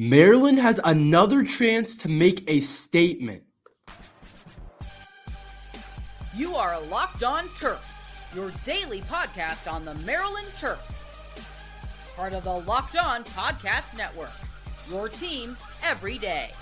Maryland has another chance to make a statement. You are Locked On Terps, your daily podcast on the Maryland Terps. Part of the Locked On Podcast Network, your team every day.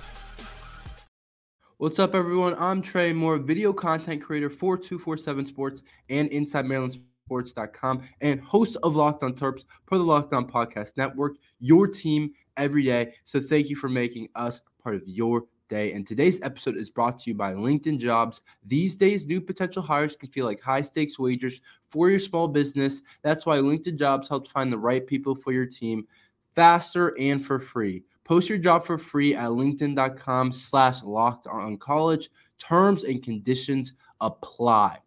What's up, everyone? I'm Tre Moore, video content creator for 247 Sports and Inside Maryland Sports.com, and host of Locked On Terps for the Locked On Podcast Network, your team every day. So thank you for making us part of your day. And today's episode is brought to you by LinkedIn Jobs. These days, new potential hires can feel like high stakes wagers for your small business. That's why LinkedIn Jobs helps find the right people for your team faster and for free. Post your job for free at linkedin.com slash locked on college. Terms and conditions apply.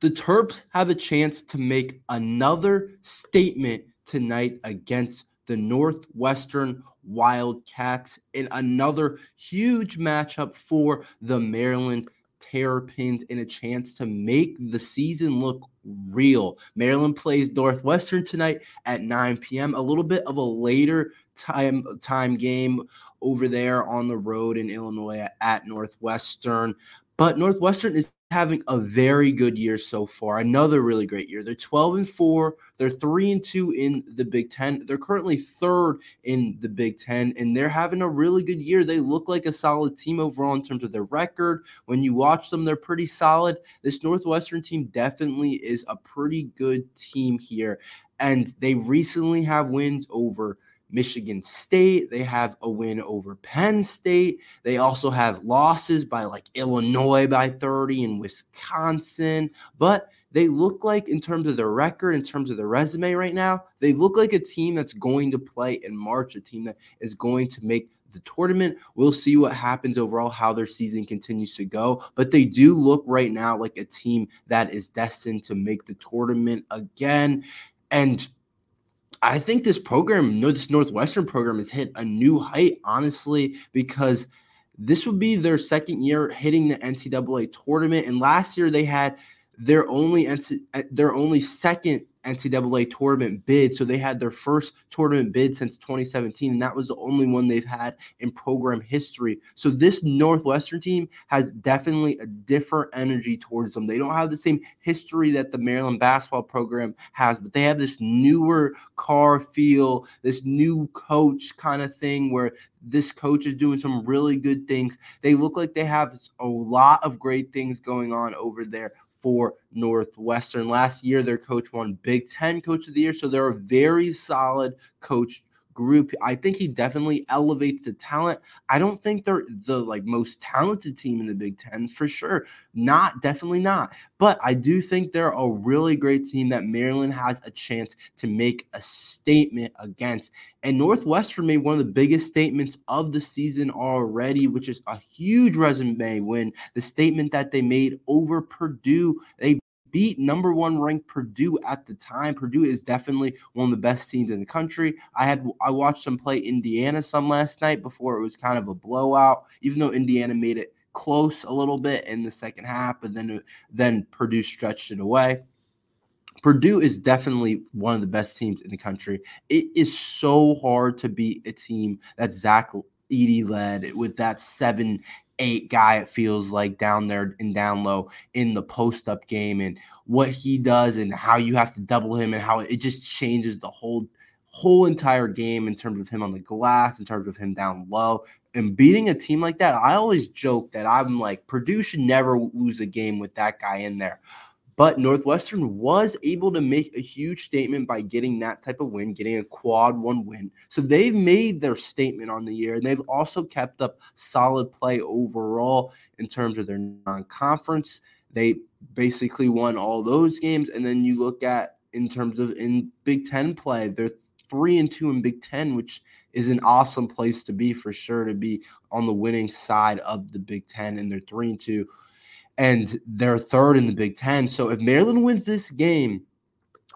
The Terps have a chance to make another statement tonight against the Northwestern Wildcats in another huge matchup for the Maryland Terrapins in a chance to make the season look real. Maryland plays Northwestern tonight at 9 p.m. A little bit of a later time time game over there on the road in Illinois at Northwestern. But Northwestern is having a very good year so far. Another really great year. They're 12 and 4. They're 3 and 2 in the Big 10. They're currently third in the Big 10 and they're having a really good year. They look like a solid team overall in terms of their record. When you watch them, they're pretty solid. This Northwestern team definitely is a pretty good team here and they recently have wins over Michigan State. They have a win over Penn State. They also have losses by like Illinois by 30 and Wisconsin. But they look like, in terms of their record, in terms of their resume right now, they look like a team that's going to play in March, a team that is going to make the tournament. We'll see what happens overall, how their season continues to go. But they do look right now like a team that is destined to make the tournament again. And I think this program, this Northwestern program, has hit a new height, honestly, because this would be their second year hitting the NCAA tournament, and last year they had their only their only second NCAA tournament bid. So they had their first tournament bid since 2017, and that was the only one they've had in program history. So this Northwestern team has definitely a different energy towards them. They don't have the same history that the Maryland basketball program has, but they have this newer car feel, this new coach kind of thing where this coach is doing some really good things. They look like they have a lot of great things going on over there for Northwestern. Last year, their coach won Big Ten Coach of the Year, so they're a very solid coach group. I think he definitely elevates the talent. I don't think they're the like most talented team in the Big Ten for sure. Not definitely not. But I do think they're a really great team that Maryland has a chance to make a statement against. And Northwestern made one of the biggest statements of the season already, which is a huge resume win. The statement that they made over Purdue. They beat number one ranked Purdue at the time. Purdue is definitely one of the best teams in the country. I had I watched them play Indiana some last night before it was kind of a blowout, even though Indiana made it close a little bit in the second half, but then then Purdue stretched it away. Purdue is definitely one of the best teams in the country. It is so hard to beat a team that Zach Edey led with that seven eight guy, it feels like down there and down low in the post up game and what he does and how you have to double him and how it just changes the whole whole entire game in terms of him on the glass, in terms of him down low. And beating a team like that, I always joke that I'm like, Purdue should never lose a game with that guy in there. But Northwestern was able to make a huge statement by getting that type of win, getting a quad one win. So they've made their statement on the year, and they've also kept up solid play overall in terms of their non conference. They basically won all those games. And then you look at in terms of in Big Ten play, they're three and two in Big Ten, which is an awesome place to be for sure to be on the winning side of the Big Ten, and they're three and two and they're third in the Big Ten. So if Maryland wins this game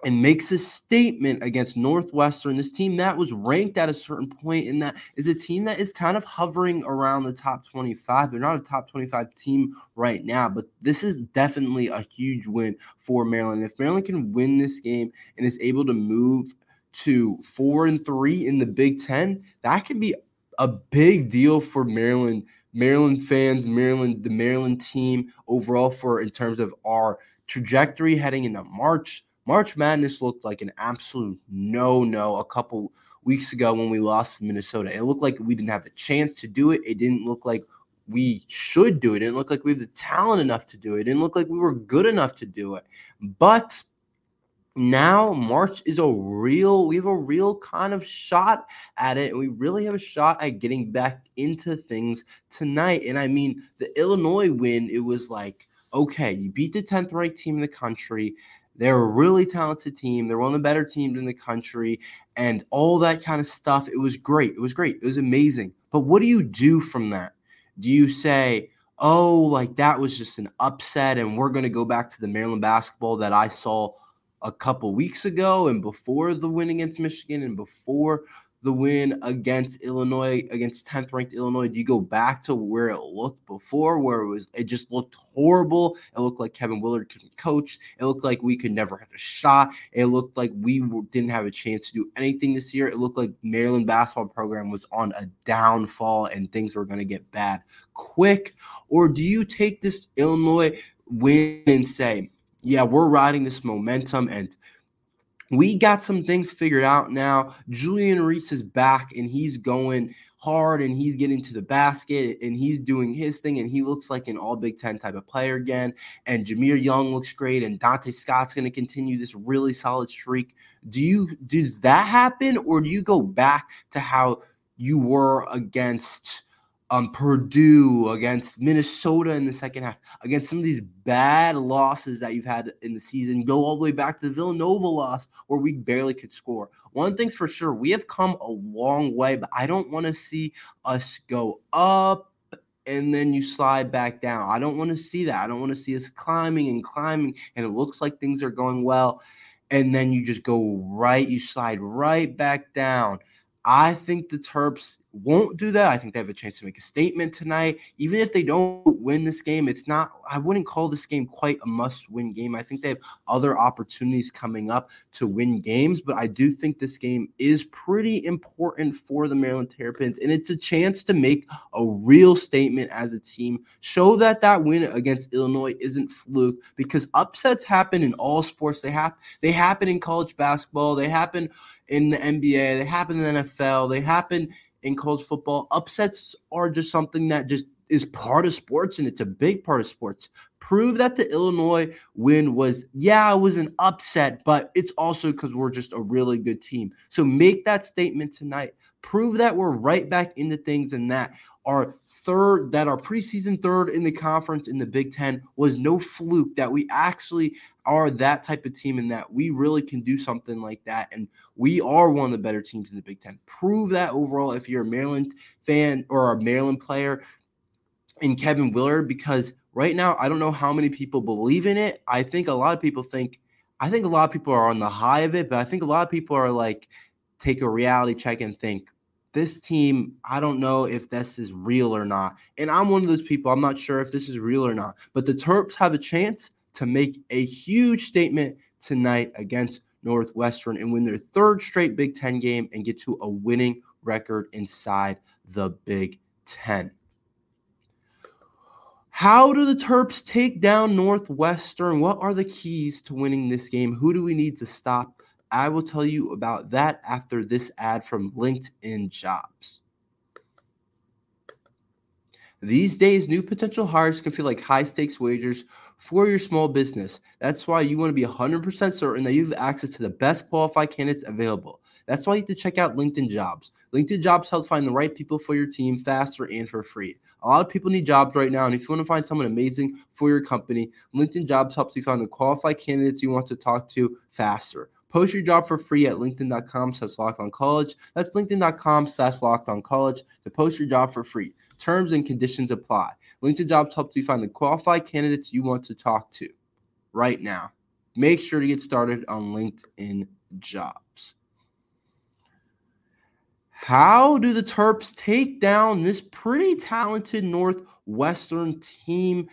and makes a statement against Northwestern, this team that was ranked at a certain point in that is a team that is kind of hovering around the top 25. They're not a top 25 team right now, but this is definitely a huge win for Maryland. If Maryland can win this game and is able to move to four and three in the Big Ten, that can be a big deal for Maryland, Maryland fans, Maryland, the Maryland team overall for in terms of our trajectory heading into March. March Madness looked like an absolute no-no a couple weeks ago when we lost Minnesota. It looked like we didn't have a chance to do it. It didn't look like we should do it. It didn't look like we have the talent enough to do it. It didn't look like we were good enough to do it. But now March is a real, we have a real kind of shot at it. And we really have a shot at getting back into things tonight. And I mean, the Illinois win, it was like, okay, you beat the 10th ranked team in the country. They're a really talented team. They're one of the better teams in the country and all that kind of stuff. It was great. It was great. It was amazing. But what do you do from that? Do you say, oh, like that was just an upset and we're going to go back to the Maryland basketball that I saw a couple weeks ago and before the win against Michigan and before the win against Illinois, against 10th ranked Illinois? Do you go back to where it looked before, where it was it just looked horrible? It looked like Kevin Willard couldn't coach. It looked like we could never have a shot. It looked like we didn't have a chance to do anything this year. It looked like Maryland basketball program was on a downfall and things were going to get bad quick. Or do you take this Illinois win and say, yeah, we're riding this momentum and we got some things figured out now. Julian Reese is back and he's going hard and he's getting to the basket and he's doing his thing and he looks like an all Big Ten type of player again. And Jahmir Young looks great and Donta Scott's going to continue this really solid streak. Do you does that happen or do you go back to how you were against um, Purdue, against Minnesota in the second half, against some of these bad losses that you've had in the season, go all the way back to the Villanova loss where we barely could score. One thing's for sure, we have come a long way, but I don't want to see us go up and then you slide back down. I don't want to see that. I don't want to see us climbing and climbing, and it looks like things are going well, and then you just go right, you slide right back down. I think the Terps won't do that. I think they have a chance to make a statement tonight. Even if they don't win this game, it's not, I wouldn't call this game quite a must win game. I think they have other opportunities coming up to win games, but I do think this game is pretty important for the Maryland Terrapins. And it's a chance to make a real statement as a team, show that that win against Illinois isn't fluke because upsets happen in all sports. They have, they happen in college basketball, they happen in the NBA, they happen in the NFL, they happen in college football. Upsets are just something that just is part of sports and it's a big part of sports. Prove that the Illinois win was, yeah, it was an upset, but it's also because we're just a really good team. So make that statement tonight. Prove that we're right back into things and that our third, that our preseason third in the conference in the Big Ten was no fluke, that we actually are that type of team and that we really can do something like that. And we are one of the better teams in the Big Ten. Prove that overall if you're a Maryland fan or a Maryland player in Kevin Willard, because right now, I don't know how many people believe in it. I think a lot of people think, I think a lot of people are on the high of it, but I think a lot of people are like, take a reality check and think, this team, I don't know if this is real or not. And I'm one of those people, I'm not sure if this is real or not. But the Terps have a chance to make a huge statement tonight against Northwestern and win their third straight Big Ten game and get to a winning record inside the Big Ten. How do the Terps take down Northwestern? What are the keys to winning this game? Who do we need to stop? I will tell you about that after this ad from LinkedIn Jobs. These days, new potential hires can feel like high stakes wagers for your small business. That's why you want to be 100% certain that you have access to the best qualified candidates available. That's why you have to check out LinkedIn Jobs. LinkedIn Jobs helps find the right people for your team faster and for free. A lot of people need jobs right now, and if you want to find someone amazing for your company, LinkedIn Jobs helps you find the qualified candidates you want to talk to faster. Post your job for free at linkedin.com slash locked on college. That's linkedin.com slash locked on college to post your job for free. Terms and conditions apply. LinkedIn Jobs helps you find the qualified candidates you want to talk to right now. Make sure to get started on LinkedIn Jobs. How do the Terps take down this pretty talented Northwestern team?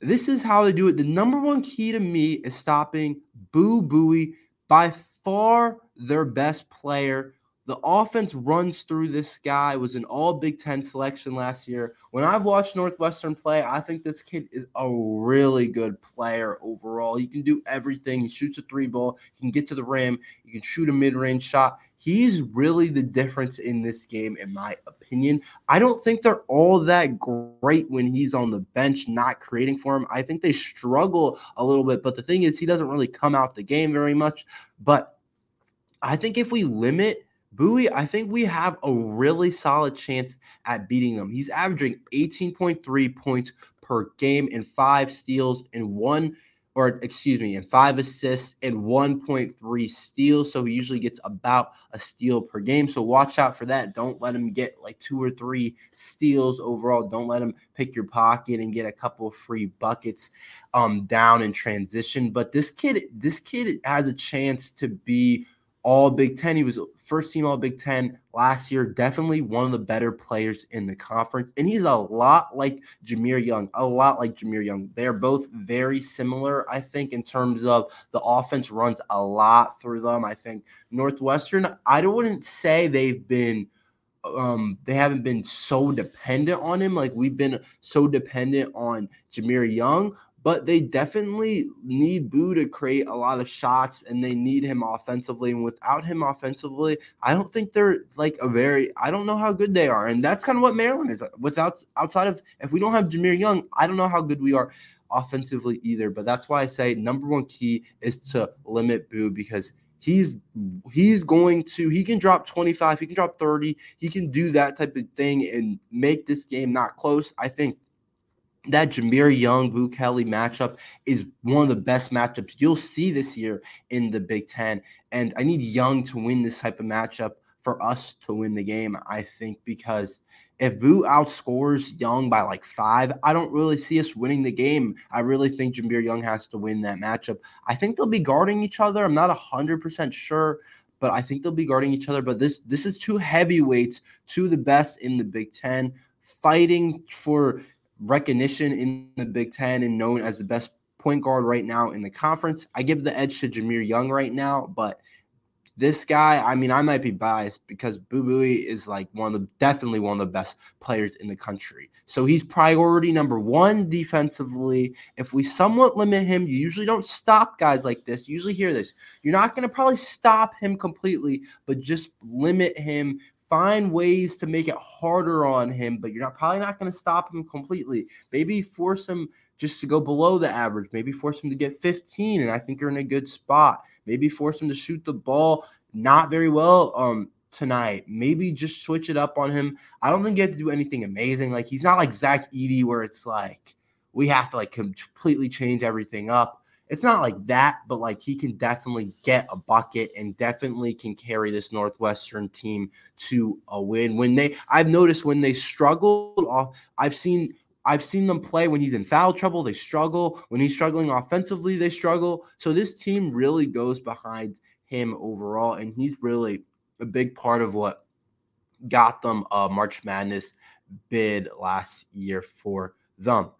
This is how they do it. The number one key to me is stopping Boo Buie by far their best player. The offense runs through this guy. Was an all Big Ten selection last year. When I've watched Northwestern play, I think this kid is a really good player overall. He can do everything. He shoots a three ball. He can get to the rim. He can shoot a mid range shot. He's really the difference in this game, in my opinion. I don't think they're all that great when he's on the bench, not creating for him. I think they struggle a little bit. But the thing is, he doesn't really come out the game very much. But I think if we limit Buie, I think we have a really solid chance at beating them. He's averaging 18.3 points per game and five steals and one, or excuse me, and five assists and 1.3 steals. So he usually gets about a steal per game. So watch out for that. Don't let him get like two or three steals overall. Don't let him pick your pocket and get a couple of free buckets um down in transition. But this kid, this kid has a chance to be all Big Ten. He was first team All Big Ten last year. Definitely one of the better players in the conference. And he's a lot like Jahmir Young, a lot like Jahmir Young. They're both very similar, I think, in terms of the offense runs a lot through them. I think Northwestern, I wouldn't say they've been um they haven't been so dependent on him like we've been so dependent on Jahmir Young, but they definitely need Boo to create a lot of shots and they need him offensively. And without him offensively, I don't think they're like a very I don't know how good they are. And that's kind of what Maryland is. Without outside of if we don't have Jahmir Young, I don't know how good we are offensively either. But that's why I say number one key is to limit Boo because he's he's going to he can drop 25 he can drop 30 he can do that type of thing and make this game not close i think that Jahmir Young, Boo Kelly matchup is one of the best matchups you'll see this year in the Big Ten. And I need Young to win this type of matchup for us to win the game, I think, because if Boo outscores Young by like five, I don't really see us winning the game. I really think Jahmir Young has to win that matchup. I think they'll be guarding each other. I'm not 100% sure, but I think they'll be guarding each other. But this this is two heavyweights, two of the best in the Big Ten, fighting for – recognition in the Big Ten and known as the best point guard right now in the conference. I give the edge to Jahmir Young right now, but this guy, I mean, I might be biased because Boo is like one of the definitely one of the best players in the country. So he's priority number one defensively. If we somewhat limit him, you usually don't stop guys like this. You usually hear this. You're not going to probably stop him completely, but just limit him find ways to make it harder on him, but you're not probably not going to stop him completely. Maybe force him just to go below the average. Maybe force him to get 15, and I think you're in a good spot. Maybe force him to shoot the ball not very well um tonight. Maybe just switch it up on him. I don't think you have to do anything amazing. Like he's not like Zach Edey where it's like we have to like completely change everything up it's not like that, but like he can definitely get a bucket and definitely can carry this Northwestern team to a win. When they, I've noticed when they struggled off, I've seen. I've seen them play when he's in foul trouble, they struggle. When he's struggling offensively, they struggle. So this team really goes behind him overall, and he's really a big part of what got them a March Madness bid last year for them.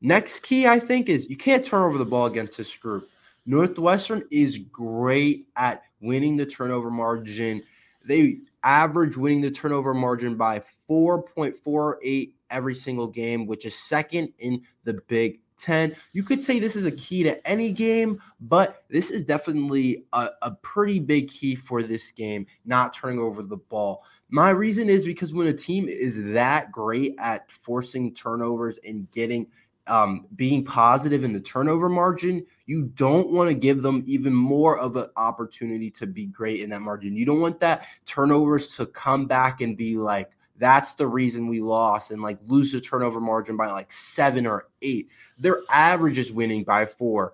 Next key, I think, is you can't turn over the ball against this group. Northwestern is great at winning the turnover margin. They average winning the turnover margin by 4.48 every single game, which is second in the Big 10. You could say this is a key to any game, but this is definitely a, a pretty big key for this game, not turning over the ball. My reason is because when a team is that great at forcing turnovers and getting um, being positive in the turnover margin, you don't want to give them even more of an opportunity to be great in that margin. You don't want that turnovers to come back and be like, that's the reason we lost and like lose the turnover margin by like seven or eight. Their average is winning by four.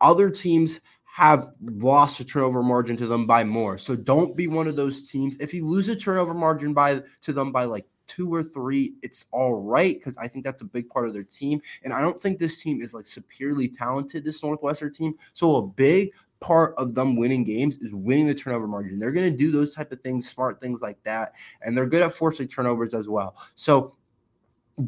Other teams have lost a turnover margin to them by more. So don't be one of those teams. If you lose a turnover margin by to them by like two or three, it's all right because I think that's a big part of their team. And I don't think this team is like superiorly talented, this Northwestern team. So a big part of them winning games is winning the turnover margin. They're going to do those type of things, smart things like that, and they're good at forcing turnovers as well. So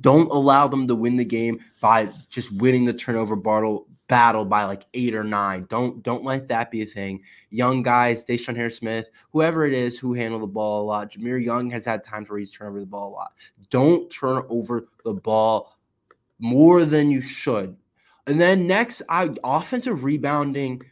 don't allow them to win the game by just winning the turnover battle battle by like eight or nine. Don't don't let that be a thing. Young guys, DeShawn Harris Smith, whoever it is who handle the ball a lot. Jahmir Young has had times where he's turned over the ball a lot. Don't turn over the ball more than you should. And then next, I offensive rebounding,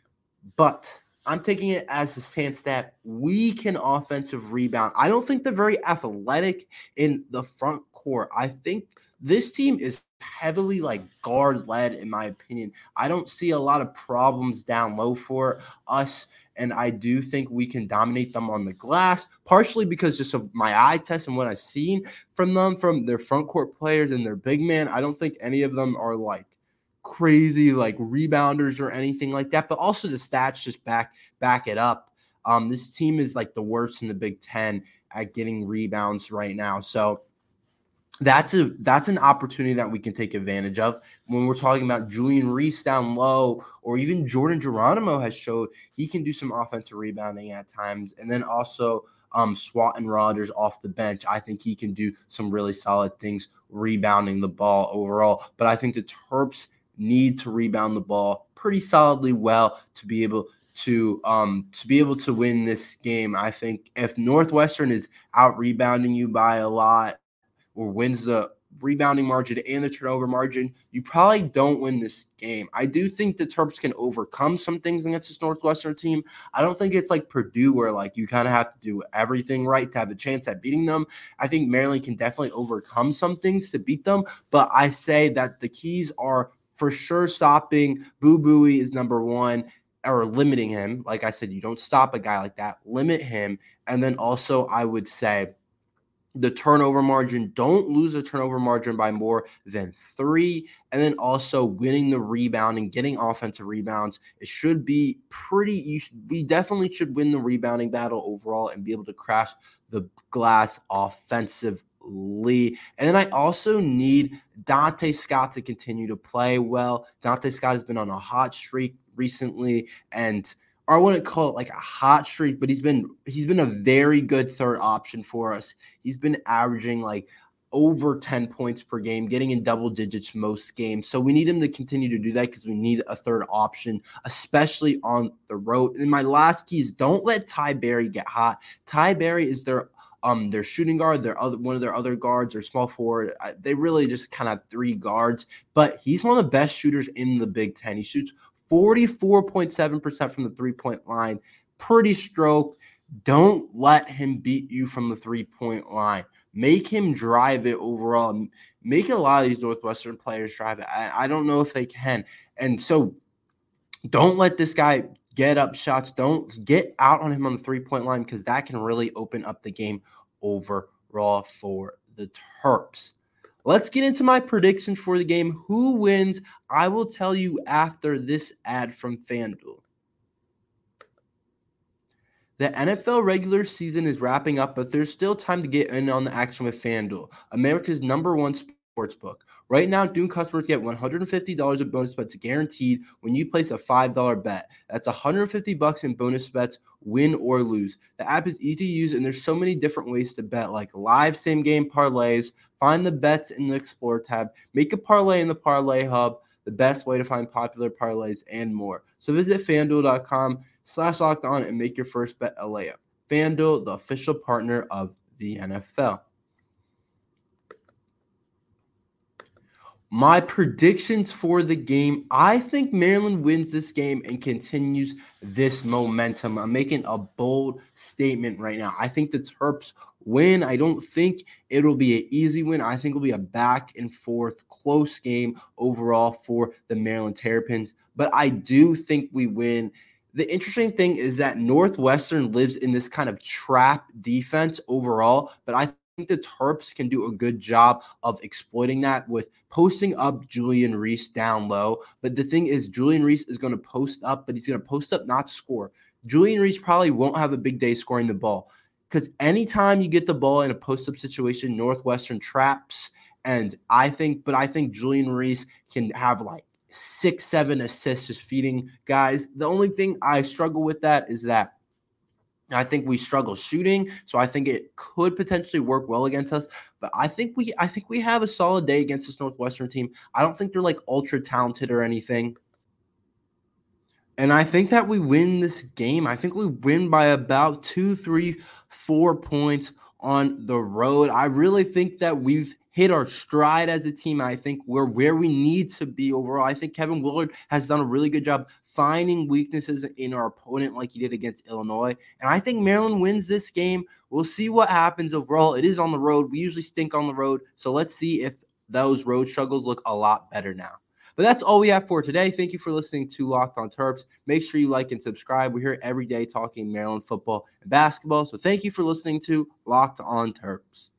but I'm taking it as a stance that we can offensive rebound. I don't think they're very athletic in the front court. I think this team is heavily like guard led, in my opinion. I don't see a lot of problems down low for us. And I do think we can dominate them on the glass, partially because just of my eye test and what I've seen from them, from their front court players and their big man. I don't think any of them are like crazy like rebounders or anything like that, but also the stats just back back it up. Um, this team is like the worst in the Big Ten at getting rebounds right now. So that's a that's an opportunity that we can take advantage of when we're talking about Julian Reese down low, or even Jordan Geronimo has showed he can do some offensive rebounding at times, and then also um, and Rogers off the bench. I think he can do some really solid things rebounding the ball overall. But I think the Terps need to rebound the ball pretty solidly well to be able to um to be able to win this game. I think if Northwestern is out rebounding you by a lot or wins the rebounding margin and the turnover margin, you probably don't win this game. I do think the Terps can overcome some things against this Northwestern team. I don't think it's like Purdue where like you kind of have to do everything right to have a chance at beating them. I think Maryland can definitely overcome some things to beat them, but I say that the keys are for sure stopping Boo Buie is number one or limiting him. Like I said, you don't stop a guy like that, limit him. And then also, I would say the turnover margin. Don't lose the turnover margin by more than three. And then also winning the rebound and getting offensive rebounds. It should be pretty. You should, we definitely should win the rebounding battle overall and be able to crash the glass offensively. And then I also need Donta Scott to continue to play well. Donta Scott has been on a hot streak recently and or I wouldn't call it like a hot streak, but he's been he's been a very good third option for us. He's been averaging like over 10 points per game, getting in double digits most games. So we need him to continue to do that because we need a third option, especially on the road. And my last key is don't let Ty Berry get hot. Ty Berry is their um their shooting guard, their other one of their other guards, or small forward. They really just kind of three guards, but he's one of the best shooters in the Big Ten. He shoots 44.7% from the three point line. Pretty stroke. Don't let him beat you from the three point line. Make him drive it overall. Make a lot of these Northwestern players drive it. I, I don't know if they can. And so don't let this guy get up shots. Don't get out on him on the three point line because that can really open up the game overall for the Terps. Let's get into my predictions for the game. Who wins? I will tell you after this ad from FanDuel. The NFL regular season is wrapping up, but there's still time to get in on the action with FanDuel, America's number one sports book. Right now, new customers get $150 of bonus bets guaranteed when you place a $5 bet. That's 150 bucks in bonus bets, win or lose. The app is easy to use, and there's so many different ways to bet, like live same game parlays, Find the bets in the Explore tab. Make a parlay in the Parlay Hub, the best way to find popular parlays and more. So visit fanduel.com slash locked on and make your first bet a layup. FanDuel, the official partner of the NFL. My predictions for the game I think Maryland wins this game and continues this momentum. I'm making a bold statement right now. I think the Terps win. I don't think it'll be an easy win. I think it'll be a back and forth close game overall for the Maryland Terrapins, but I do think we win. The interesting thing is that Northwestern lives in this kind of trap defense overall, but I think the Terps can do a good job of exploiting that with posting up Julian Reese down low. But the thing is, Julian Reese is going to post up, but he's going to post up not to score. Julian Reese probably won't have a big day scoring the ball because anytime you get the ball in a post up situation, Northwestern traps. And I think, but I think Julian Reese can have like six, seven assists just feeding guys. The only thing I struggle with that is that I think we struggle shooting, so I think it could potentially work well against us. But I think we, I think we have a solid day against this Northwestern team. I don't think they're like ultra talented or anything. And I think that we win this game. I think we win by about two, three, four points on the road. I really think that we've hit our stride as a team. I think we're where we need to be overall. I think Kevin Willard has done a really good job finding weaknesses in our opponent like he did against Illinois. And I think Maryland wins this game. We'll see what happens overall. It is on the road. We usually stink on the road. So let's see if those road struggles look a lot better now. But that's all we have for today. Thank you for listening to Locked on Terps. Make sure you like and subscribe. We're here every day talking Maryland football and basketball. So thank you for listening to Locked on Terps.